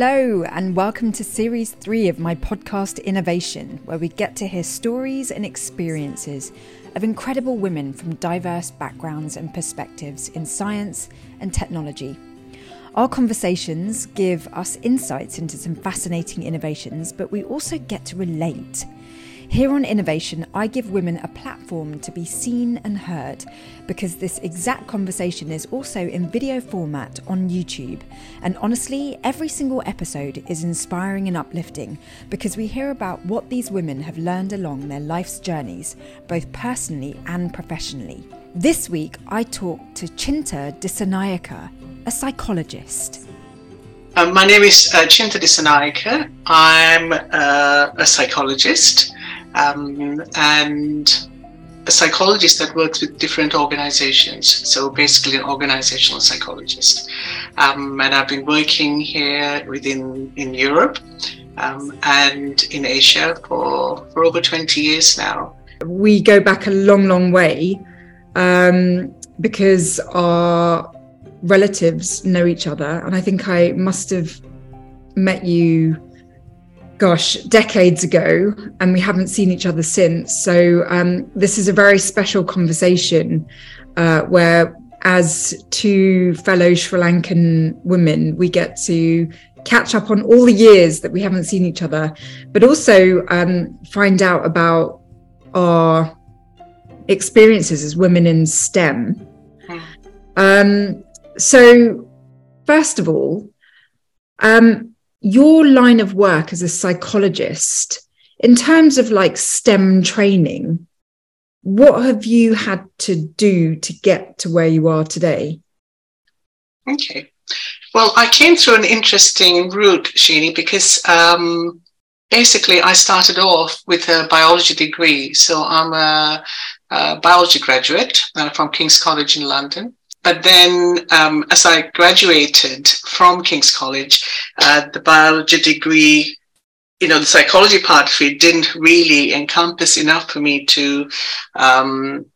Hello, and welcome to series three of my podcast Innovation, where we get to hear stories and experiences of incredible women from diverse backgrounds and perspectives in science and technology. Our conversations give us insights into some fascinating innovations, but we also get to relate. Here on Innovation, I give women a platform to be seen and heard because this exact conversation is also in video format on YouTube. And honestly, every single episode is inspiring and uplifting because we hear about what these women have learned along their life's journeys, both personally and professionally. This week, I talked to Chinta Dissanayake, a psychologist. Uh, my name is uh, Chinta Dissanayake. I'm uh, a psychologist um, and a psychologist that works with different organizations. So basically, an organizational psychologist. Um, and I've been working here within in Europe um, and in Asia for for over 20 years now. We go back a long, long way um, because our relatives know each other, and I think I must have met you gosh, decades ago, and we haven't seen each other since. So um, this is a very special conversation uh, where, as two fellow Sri Lankan women, we get to catch up on all the years that we haven't seen each other, but also um, find out about our experiences as women in STEM. Um, so, first of all, um, your line of work as a psychologist, in terms of like STEM training, what have you had to do to get to where you are today? Okay. Well, I came through an interesting route, Shini, because um, basically I started off with a biology degree. So I'm a, a biology graduate uh, from King's College in London. But then, um, as I graduated from King's College, uh, the biology degree, you know, the psychology part of it didn't really encompass enough for me to um,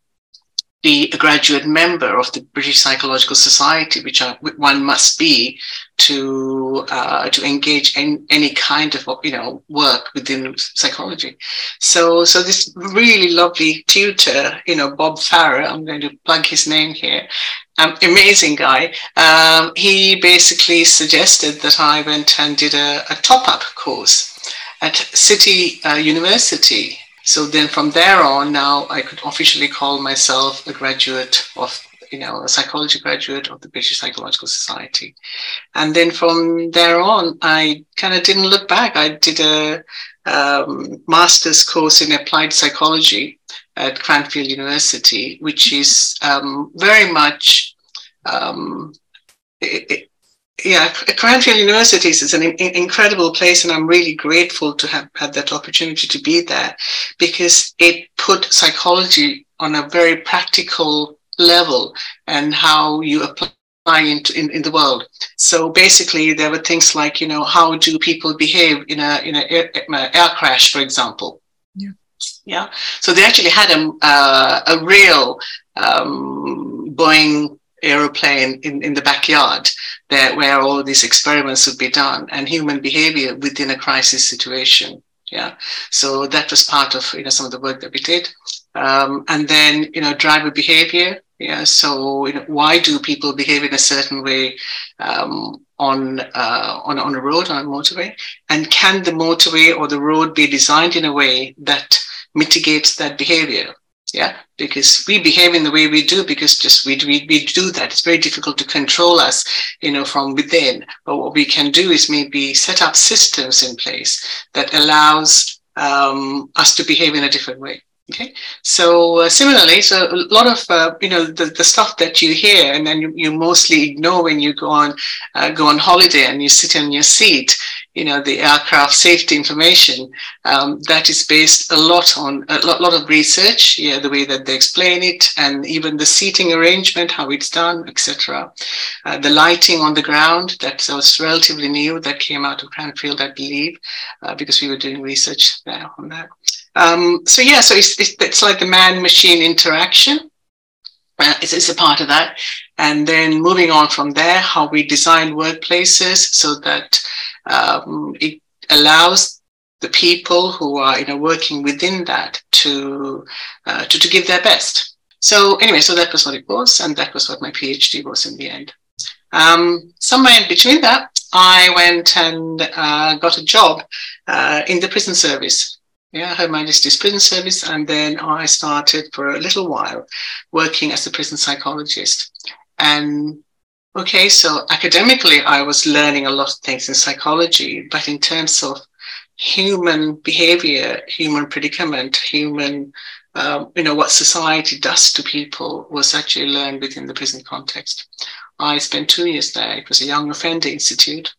be a graduate member of the British Psychological Society, which I, one must be to uh, to engage in any kind of you know work within psychology. So so this really lovely tutor, you know Bob Farrer, I'm going to plug his name here. Um, amazing guy. Um, he basically suggested that I went and did a, a top up course at City uh, University so then from there on, now I could officially call myself a graduate of, you know, a psychology graduate of the British Psychological Society. And then from there on, I kind of didn't look back. I did a um, master's course in applied psychology at Cranfield University, which is um, very much um, it, yeah, Cranfield University is an in- incredible place, and I'm really grateful to have had that opportunity to be there because it put psychology on a very practical level and how you apply into in, in the world. So basically, there were things like you know how do people behave in a in a air, air crash, for example. Yeah. Yeah. So they actually had a uh, a real um, Boeing aeroplane in, in the backyard there where all these experiments would be done and human behavior within a crisis situation yeah so that was part of you know some of the work that we did um, and then you know driver behavior yeah so why do people behave in a certain way um, on uh, on on a road on a motorway? And can the motorway or the road be designed in a way that mitigates that behavior? Yeah because we behave in the way we do because just we, we, we do that. It's very difficult to control us you know from within. But what we can do is maybe set up systems in place that allows um, us to behave in a different way Okay, so uh, similarly, so a lot of uh, you know the, the stuff that you hear and then you, you mostly ignore when you go on uh, go on holiday and you sit in your seat, you know the aircraft safety information um, that is based a lot on a lot, lot of research, yeah, the way that they explain it and even the seating arrangement, how it's done, etc. Uh, the lighting on the ground that was relatively new that came out of Cranfield, I believe, uh, because we were doing research there on that. Um, so yeah, so it's, it's, it's like the man-machine interaction. Uh, it's, it's a part of that. And then moving on from there, how we design workplaces so that um, it allows the people who are you know working within that to uh, to, to give their best. So anyway, so that was what it was, and that was what my PhD was in the end. Um, somewhere in between that, I went and uh, got a job uh, in the prison service. Yeah, Her Majesty's Prison Service, and then I started for a little while working as a prison psychologist. And okay, so academically, I was learning a lot of things in psychology, but in terms of human behavior, human predicament, human, um, you know, what society does to people was actually learned within the prison context. I spent two years there. It was a young offender institute.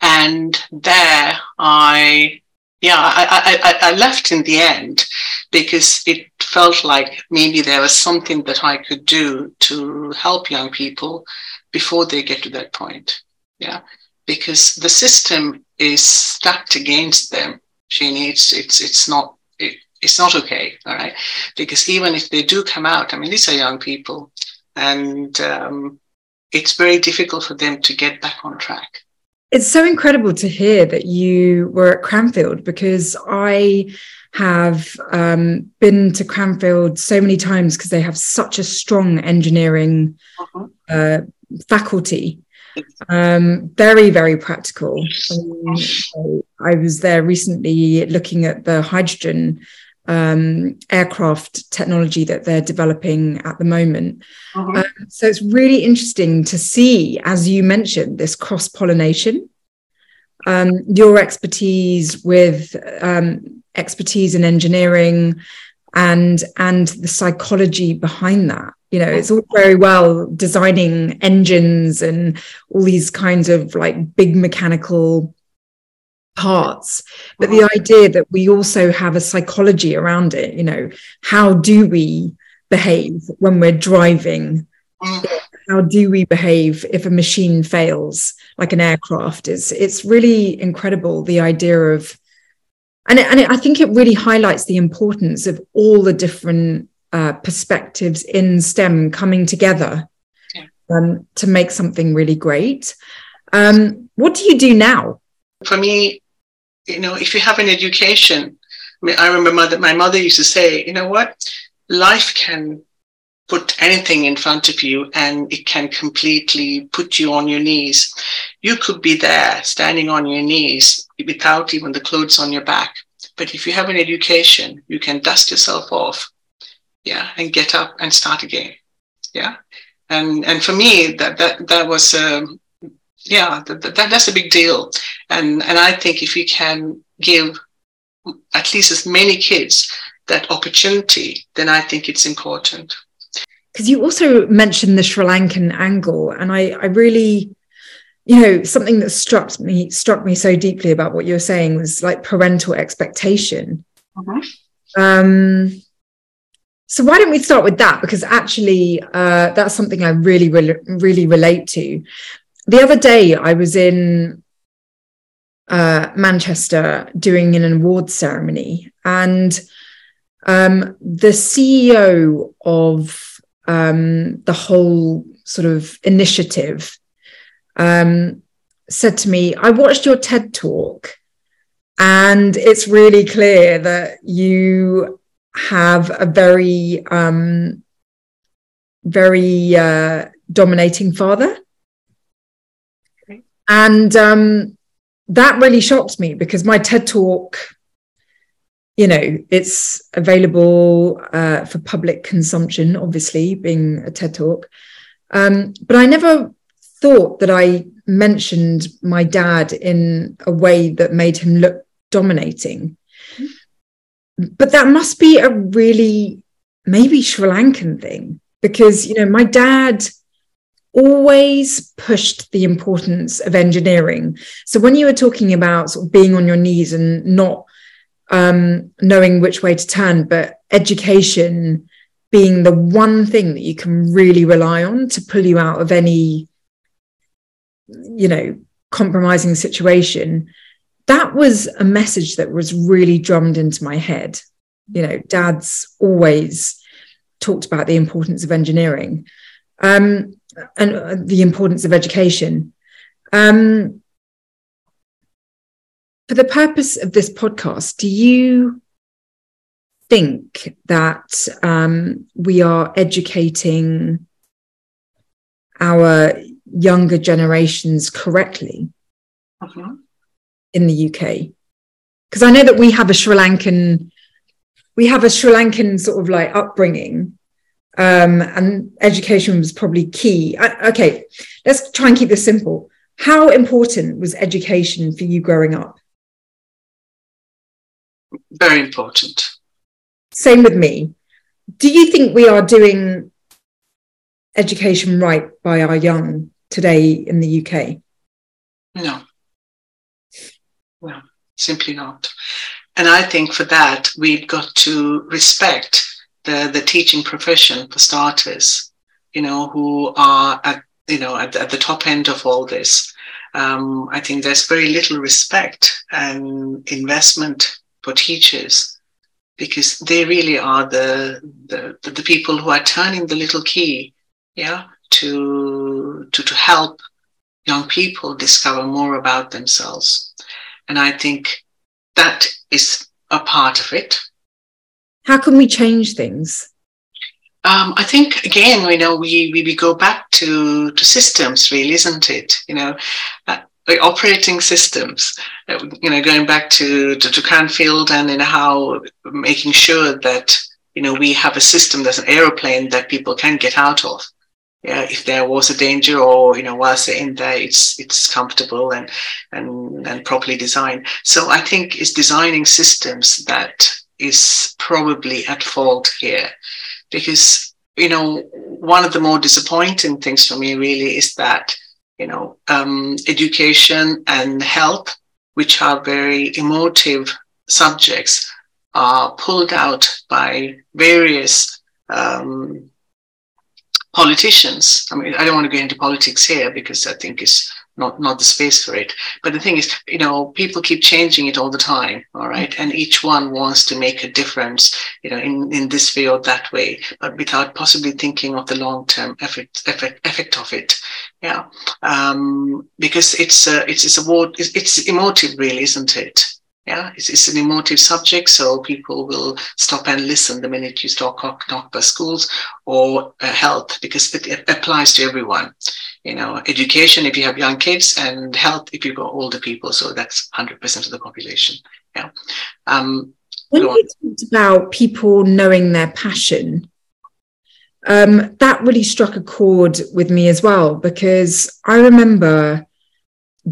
And there I, yeah, I, I, I left in the end because it felt like maybe there was something that I could do to help young people before they get to that point. Yeah. Because the system is stacked against them. She needs, it's, it's not, it, it's not okay. All right. Because even if they do come out, I mean, these are young people and um, it's very difficult for them to get back on track. It's so incredible to hear that you were at Cranfield because I have um, been to Cranfield so many times because they have such a strong engineering uh-huh. uh, faculty. Um, very, very practical. Um, I was there recently looking at the hydrogen um, aircraft technology that they're developing at the moment. Uh-huh. Um, so it's really interesting to see, as you mentioned, this cross pollination. Um, your expertise with um, expertise in engineering and and the psychology behind that you know it's all very well designing engines and all these kinds of like big mechanical parts but the idea that we also have a psychology around it you know how do we behave when we're driving? Mm. how do we behave if a machine fails like an aircraft? Is it's really incredible the idea of and, it, and it, i think it really highlights the importance of all the different uh, perspectives in stem coming together um, to make something really great. Um, what do you do now? For me you know, if you have an education, I mean, I remember mother, my mother used to say, you know what, life can put anything in front of you and it can completely put you on your knees. You could be there standing on your knees without even the clothes on your back. But if you have an education, you can dust yourself off, yeah, and get up and start again, yeah. And and for me, that that that was um, yeah, that, that, that's a big deal. And, and I think if you can give at least as many kids that opportunity, then I think it's important. Because you also mentioned the Sri Lankan angle, and I, I really, you know, something that struck me struck me so deeply about what you were saying was like parental expectation. Mm-hmm. Um, so why don't we start with that? Because actually, uh, that's something I really, really, really relate to the other day I was in uh, Manchester doing an award ceremony, and um, the CEO of um, the whole sort of initiative um, said to me, I watched your TED talk, and it's really clear that you have a very, um, very uh, dominating father. And um, that really shocked me because my TED talk, you know, it's available uh, for public consumption, obviously, being a TED talk. Um, but I never thought that I mentioned my dad in a way that made him look dominating. But that must be a really maybe Sri Lankan thing because, you know, my dad always pushed the importance of engineering. So when you were talking about sort of being on your knees and not um, knowing which way to turn, but education being the one thing that you can really rely on to pull you out of any, you know, compromising situation. That was a message that was really drummed into my head. You know, dad's always talked about the importance of engineering. Um, and uh, the importance of education. Um, for the purpose of this podcast, do you think that um, we are educating our younger generations correctly uh-huh. in the UK? Because I know that we have a Sri Lankan, we have a Sri Lankan sort of like upbringing, um, and education was probably key. I, okay, let's try and keep this simple. How important was education for you growing up? Very important. Same with me. Do you think we are doing education right by our young today in the UK? No. No, simply not. And I think for that, we've got to respect the, the teaching profession for starters, you know, who are at, you know, at, at the top end of all this. Um, I think there's very little respect and investment for teachers because they really are the, the, the people who are turning the little key, yeah, to, to, to help young people discover more about themselves. And I think that is a part of it. How can we change things? Um, I think again, you know, we, we, we go back to to systems, really, isn't it? You know, uh, operating systems. Uh, you know, going back to to, to Cranfield and in how making sure that you know we have a system that's an aeroplane that people can get out of. Yeah, if there was a danger, or you know, whilst they're in there, it's it's comfortable and and and properly designed. So I think it's designing systems that is probably at fault here. Because you know one of the more disappointing things for me really is that you know um, education and health which are very emotive subjects are pulled out by various um, politicians. I mean i don't want to go into politics here because i think it's not not the space for it. But the thing is, you know, people keep changing it all the time, all right, and each one wants to make a difference, you know, in in this way or that way, but without possibly thinking of the long term effect, effect effect of it. Yeah, um, because it's a it's it's a word it's, it's emotive, really, isn't it? Yeah, it's, it's an emotive subject, so people will stop and listen the minute you start talk, talk about schools or uh, health because it, it applies to everyone you know, education if you have young kids and health if you've got older people. So that's 100% of the population. Yeah. Um, when you talked about people knowing their passion, um, that really struck a chord with me as well, because I remember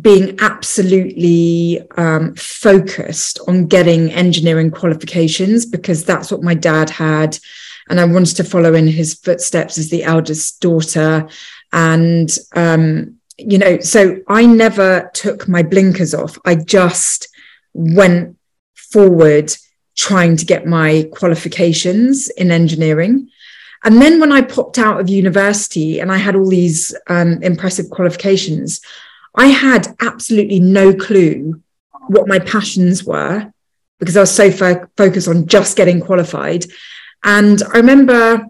being absolutely um, focused on getting engineering qualifications because that's what my dad had. And I wanted to follow in his footsteps as the eldest daughter. And, um, you know, so I never took my blinkers off. I just went forward trying to get my qualifications in engineering. And then when I popped out of university and I had all these um, impressive qualifications, I had absolutely no clue what my passions were because I was so fo- focused on just getting qualified. And I remember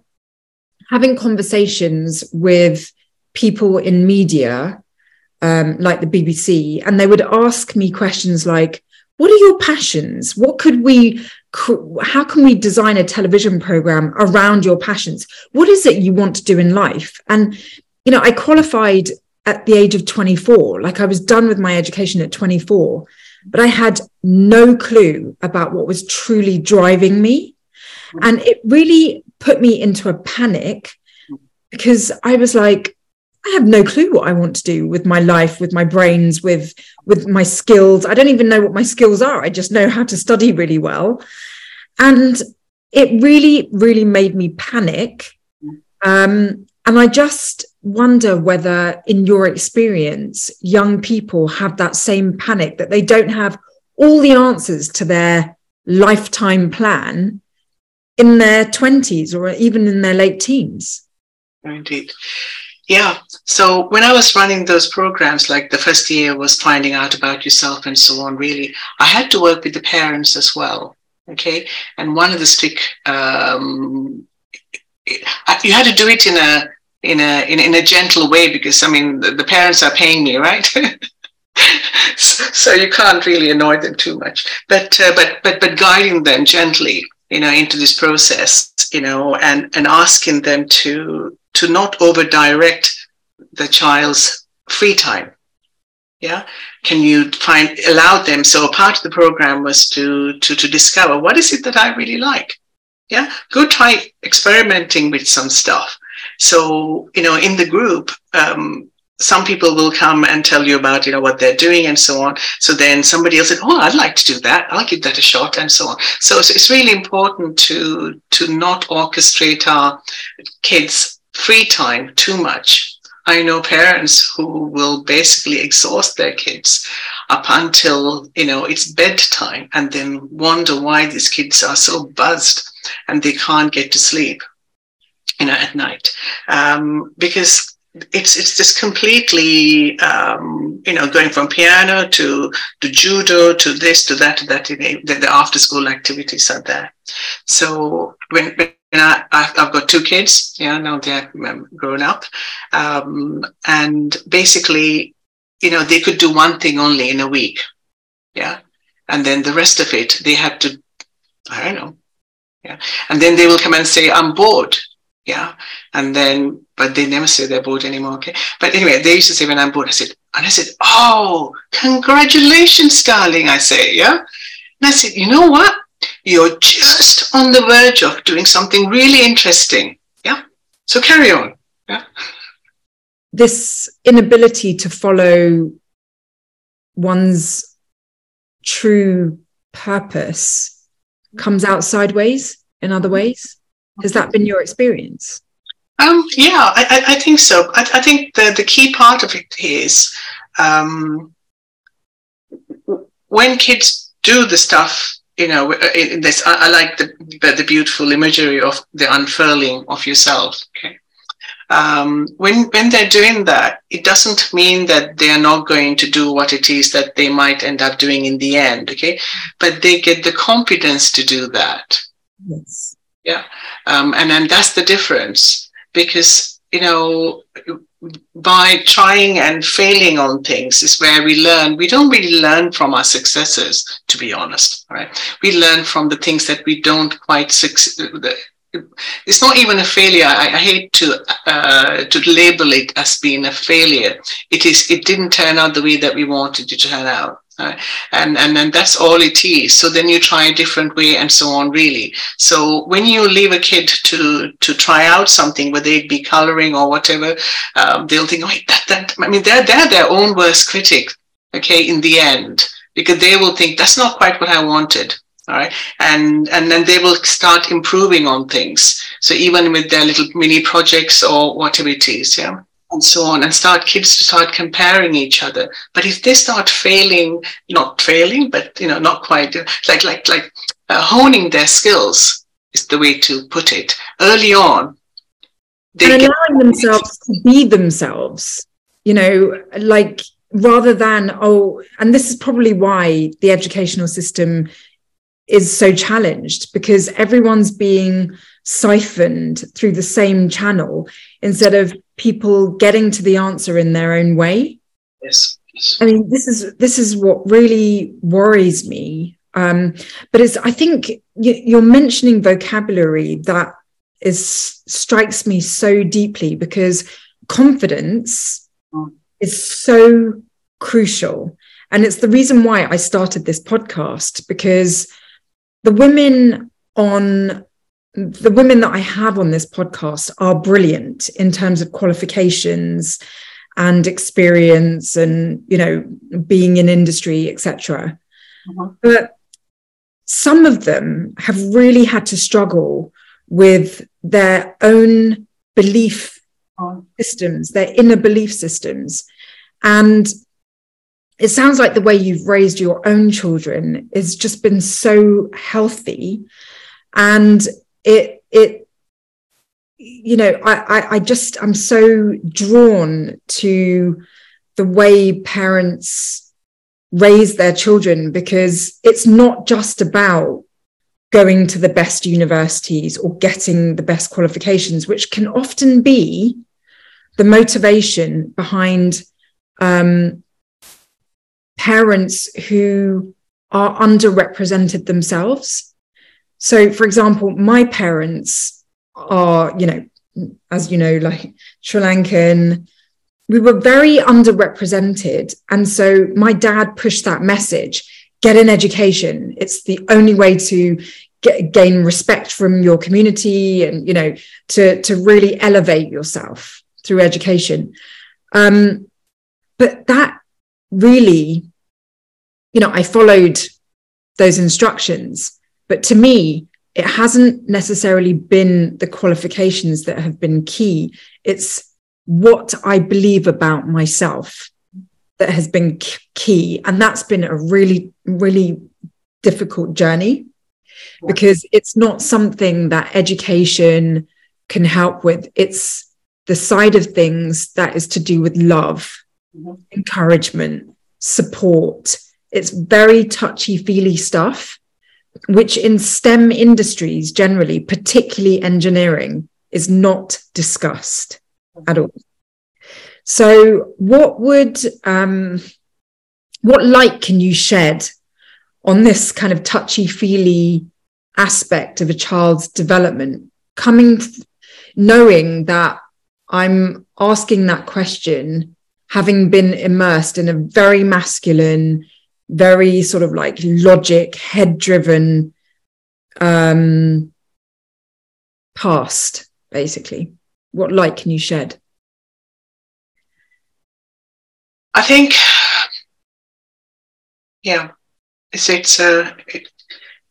having conversations with people in media, um, like the BBC, and they would ask me questions like, what are your passions? What could we, how can we design a television program around your passions? What is it you want to do in life? And, you know, I qualified at the age of 24, like I was done with my education at 24, but I had no clue about what was truly driving me. And it really put me into a panic because I was like, I have no clue what I want to do with my life, with my brains, with with my skills. I don't even know what my skills are. I just know how to study really well. And it really, really made me panic. Um, and I just wonder whether, in your experience, young people have that same panic that they don't have all the answers to their lifetime plan in their 20s or even in their late teens. Indeed. Yeah. So when I was running those programs, like the first year was finding out about yourself and so on, really, I had to work with the parents as well. Okay. And one of the strict, um, you had to do it in a, in a, in, in a gentle way because I mean, the, the parents are paying me, right? so, so, you can't really annoy them too much, but uh, but but but guiding them gently, you know, into this process, you know, and and asking them to to not over direct the child's free time. Yeah, can you find allow them? So part of the program was to to to discover what is it that I really like. Yeah, go try experimenting with some stuff. So you know, in the group, um, some people will come and tell you about you know what they're doing and so on. So then somebody else said oh i'd like to do that. I'll give that a shot and so on. So it's, it's really important to to not orchestrate our kids free time too much. I know parents who will basically exhaust their kids up until you know it's bedtime and then wonder why these kids are so buzzed and they can't get to sleep you know at night. Um, because it's it's just completely um, you know going from piano to to judo to this to that to that the, the after school activities are there. So when, when I, have got two kids yeah now they're um, grown up. Um, and basically you know they could do one thing only in a week yeah. And then the rest of it they had to i don't know yeah. And then they will come and say i'm bored. Yeah. And then but they never say they're bored anymore okay? But anyway they used to say when i'm bored i said and i said oh congratulations darling i say yeah? And i said you know what? You're just on the verge of doing something really interesting. Yeah. So carry on. Yeah. This inability to follow one's true purpose comes out sideways in other ways has that been your experience? Um, yeah, I, I, think so. I, I, think the, the key part of it is um, when kids do the stuff, you know, in this, I, I like the, the, the beautiful imagery of the unfurling of yourself. Okay. Um, when when they're doing that, it doesn't mean that they are not going to do what it is that they might end up doing in the end. Okay, but they get the confidence to do that. Yes. Yeah. Um, and then that's the difference because, you know, by trying and failing on things is where we learn. We don't really learn from our successes, to be honest, right? We learn from the things that we don't quite succeed. It's not even a failure. I, I hate to uh, to label it as being a failure. It is. It didn't turn out the way that we wanted it to turn out. Uh, and and then that's all it is so then you try a different way and so on really so when you leave a kid to to try out something whether it be coloring or whatever um, they'll think oh that that i mean they're they're their own worst critic okay in the end because they will think that's not quite what i wanted all right? And and then they will start improving on things. So even with their little mini projects or whatever it is yeah and so on and start kids to start comparing each other. But if they start failing not failing but you know not quite like like like uh, honing their skills is the way to put it. Early on they and allowing themselves to be themselves you know like rather than oh and this is probably why the educational system is so challenged because everyone's being siphoned through the same channel instead of people getting to the answer in their own way. Yes. I mean, this is this is what really worries me. Um, but it's I think you're mentioning vocabulary that is strikes me so deeply because confidence mm. is so crucial, and it's the reason why I started this podcast because the women on the women that I have on this podcast are brilliant in terms of qualifications and experience and you know being in industry etc uh-huh. but some of them have really had to struggle with their own belief uh-huh. systems their inner belief systems and it sounds like the way you've raised your own children has just been so healthy. And it it you know I, I i just i'm so drawn to the way parents raise their children because it's not just about going to the best universities or getting the best qualifications which can often be the motivation behind um, parents who are underrepresented themselves. So, for example, my parents are, you know, as you know, like Sri Lankan, we were very underrepresented. And so my dad pushed that message get an education. It's the only way to get, gain respect from your community and, you know, to, to really elevate yourself through education. Um, but that really, you know, I followed those instructions. But to me, it hasn't necessarily been the qualifications that have been key. It's what I believe about myself that has been key. And that's been a really, really difficult journey because it's not something that education can help with. It's the side of things that is to do with love, mm-hmm. encouragement, support. It's very touchy feely stuff, which in STEM industries generally, particularly engineering, is not discussed at all. So, what would um, what light can you shed on this kind of touchy feely aspect of a child's development? Coming, knowing that I'm asking that question, having been immersed in a very masculine, very sort of like logic, head driven um, past, basically. What light can you shed? I think, yeah, it's it's uh, it,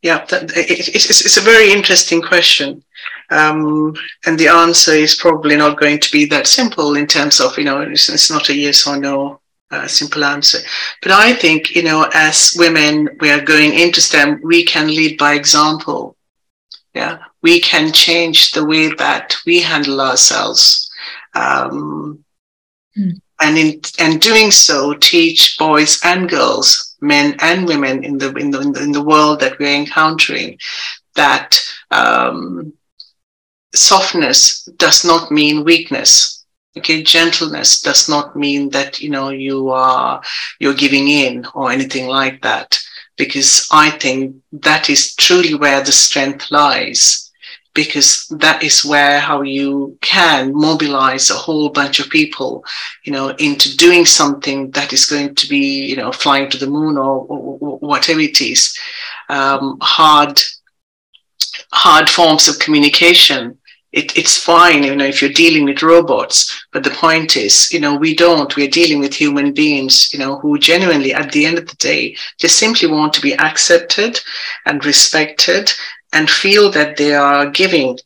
yeah, that, it, it's it's a very interesting question, um, and the answer is probably not going to be that simple in terms of you know it's, it's not a yes or no uh, simple answer. But I think, you know, as women, we are going into STEM, we can lead by example. Yeah, we can change the way that we handle ourselves. Um, mm and in and doing so teach boys and girls men and women in the in the, in the world that we're encountering that um, softness does not mean weakness okay gentleness does not mean that you know you are you're giving in or anything like that because i think that is truly where the strength lies because that is where how you can mobilize a whole bunch of people you know into doing something that is going to be you know flying to the moon or, or, or whatever it is. Um, hard hard forms of communication it, it's fine you know if you're dealing with robots but the point is you know we don't we're dealing with human beings you know who genuinely at the end of the day just simply want to be accepted and respected and feel that they are giving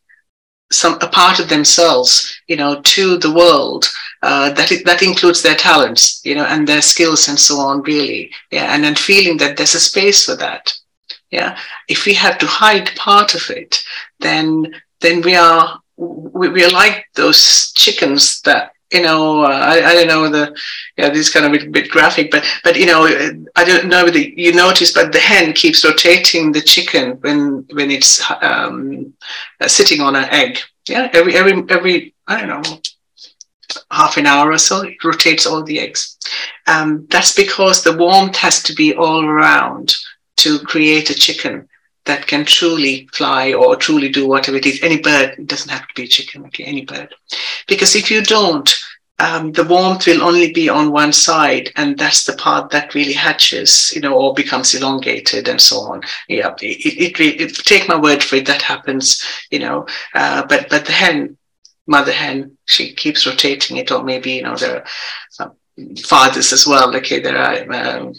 some a part of themselves, you know, to the world. Uh, that that includes their talents, you know, and their skills and so on. Really, yeah, and then feeling that there's a space for that. Yeah, if we have to hide part of it, then then we are we, we are like those chickens that you know, uh, I, I don't know the, yeah, this is kind of a bit, bit graphic, but, but, you know, I don't know whether you notice, but the hen keeps rotating the chicken when, when it's um, uh, sitting on an egg. Yeah. Every, every, every, I don't know, half an hour or so, it rotates all the eggs. Um, that's because the warmth has to be all around to create a chicken that can truly fly or truly do whatever it is. Any bird, it doesn't have to be a chicken, okay, any bird. Because if you don't, um, the warmth will only be on one side, and that's the part that really hatches, you know, or becomes elongated and so on. Yeah, it, it, it, it take my word for it, that happens, you know. Uh, but but the hen, mother hen, she keeps rotating it, or maybe you know there are fathers as well. Okay, there are um,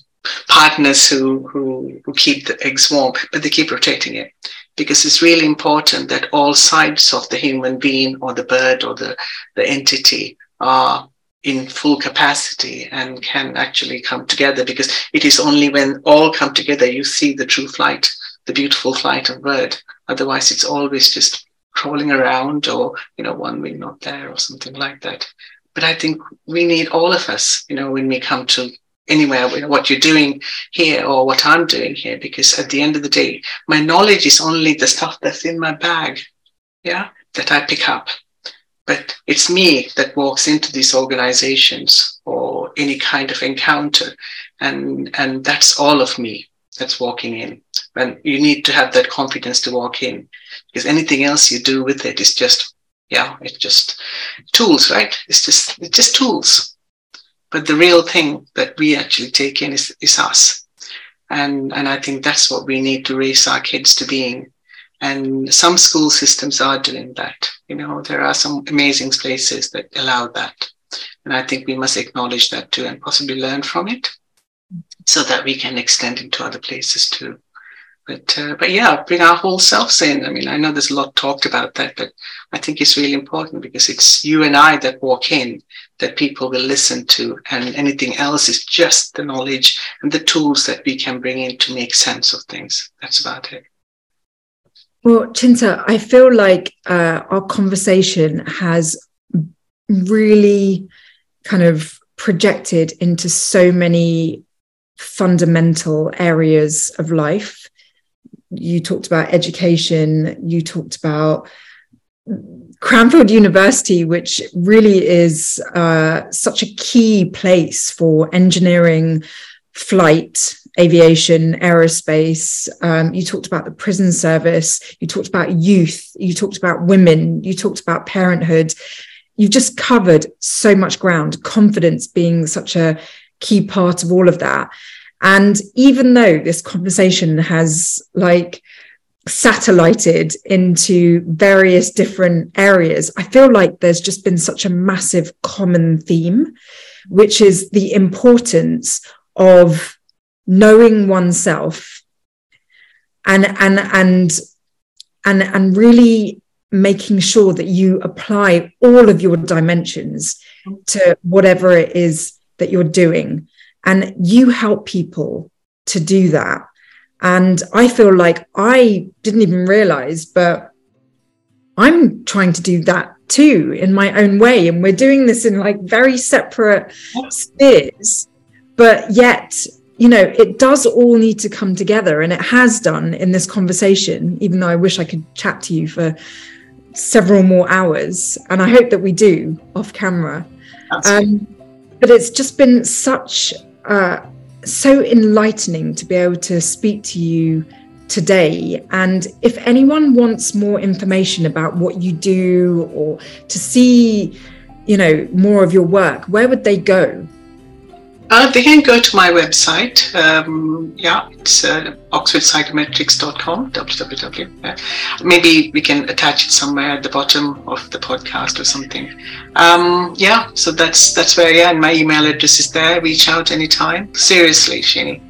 partners who, who, who keep the eggs warm, but they keep rotating it because it's really important that all sides of the human being or the bird or the, the entity are in full capacity and can actually come together because it is only when all come together you see the true flight, the beautiful flight of bird. Otherwise, it's always just crawling around or, you know, one wing not there or something like that. But I think we need all of us, you know, when we come to anywhere what you're doing here or what I'm doing here because at the end of the day my knowledge is only the stuff that's in my bag yeah that I pick up. But it's me that walks into these organizations or any kind of encounter and and that's all of me that's walking in. And you need to have that confidence to walk in because anything else you do with it is just yeah it's just tools right? It's just it's just tools but the real thing that we actually take in is, is us. And and i think that's what we need to raise our kids to being. And some school systems are doing that. You know there are some amazing places that allow that. And i think we must acknowledge that too and possibly learn from it so that we can extend into other places too but uh, but yeah bring our whole selves in i mean i know there's a lot talked about that but i think it's really important because it's you and i that walk in that people will listen to and anything else is just the knowledge and the tools that we can bring in to make sense of things that's about it well, Chinta, I feel like uh, our conversation has really kind of projected into so many fundamental areas of life. You talked about education, you talked about Cranfield University, which really is uh, such a key place for engineering, flight, aviation, aerospace. Um, you talked about the prison service. You talked about youth. You talked about women. You talked about parenthood. You've just covered so much ground, confidence being such a key part of all of that. And even though this conversation has like satellited into various different areas, I feel like there's just been such a massive common theme, which is the importance of knowing oneself and and and and and really making sure that you apply all of your dimensions to whatever it is that you're doing and you help people to do that and i feel like i didn't even realize but i'm trying to do that too in my own way and we're doing this in like very separate spheres but yet you know, it does all need to come together, and it has done in this conversation, even though I wish I could chat to you for several more hours. And I hope that we do off camera. Um, but it's just been such, uh, so enlightening to be able to speak to you today. And if anyone wants more information about what you do or to see, you know, more of your work, where would they go? Uh, they can go to my website. Um, yeah, it's uh, oxfordpsychometrics.com, www. Maybe we can attach it somewhere at the bottom of the podcast or something. Um, yeah, so that's that's where yeah, and my email address is there. Reach out anytime. Seriously, Shini,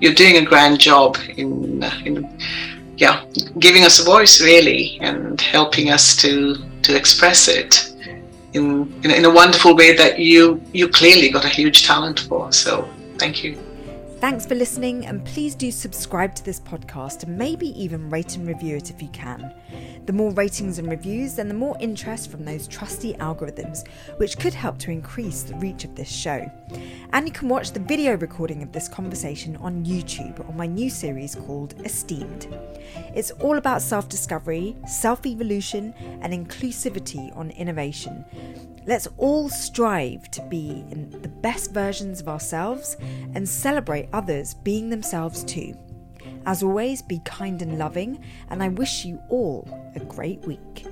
you're doing a grand job in in yeah, giving us a voice really and helping us to to express it in, in, in a wonderful way that you you clearly got a huge talent for. So thank you. Thanks for listening, and please do subscribe to this podcast and maybe even rate and review it if you can. The more ratings and reviews, then the more interest from those trusty algorithms, which could help to increase the reach of this show. And you can watch the video recording of this conversation on YouTube on my new series called Esteemed. It's all about self discovery, self evolution, and inclusivity on innovation. Let's all strive to be the best versions of ourselves and celebrate others being themselves too. As always, be kind and loving, and I wish you all a great week.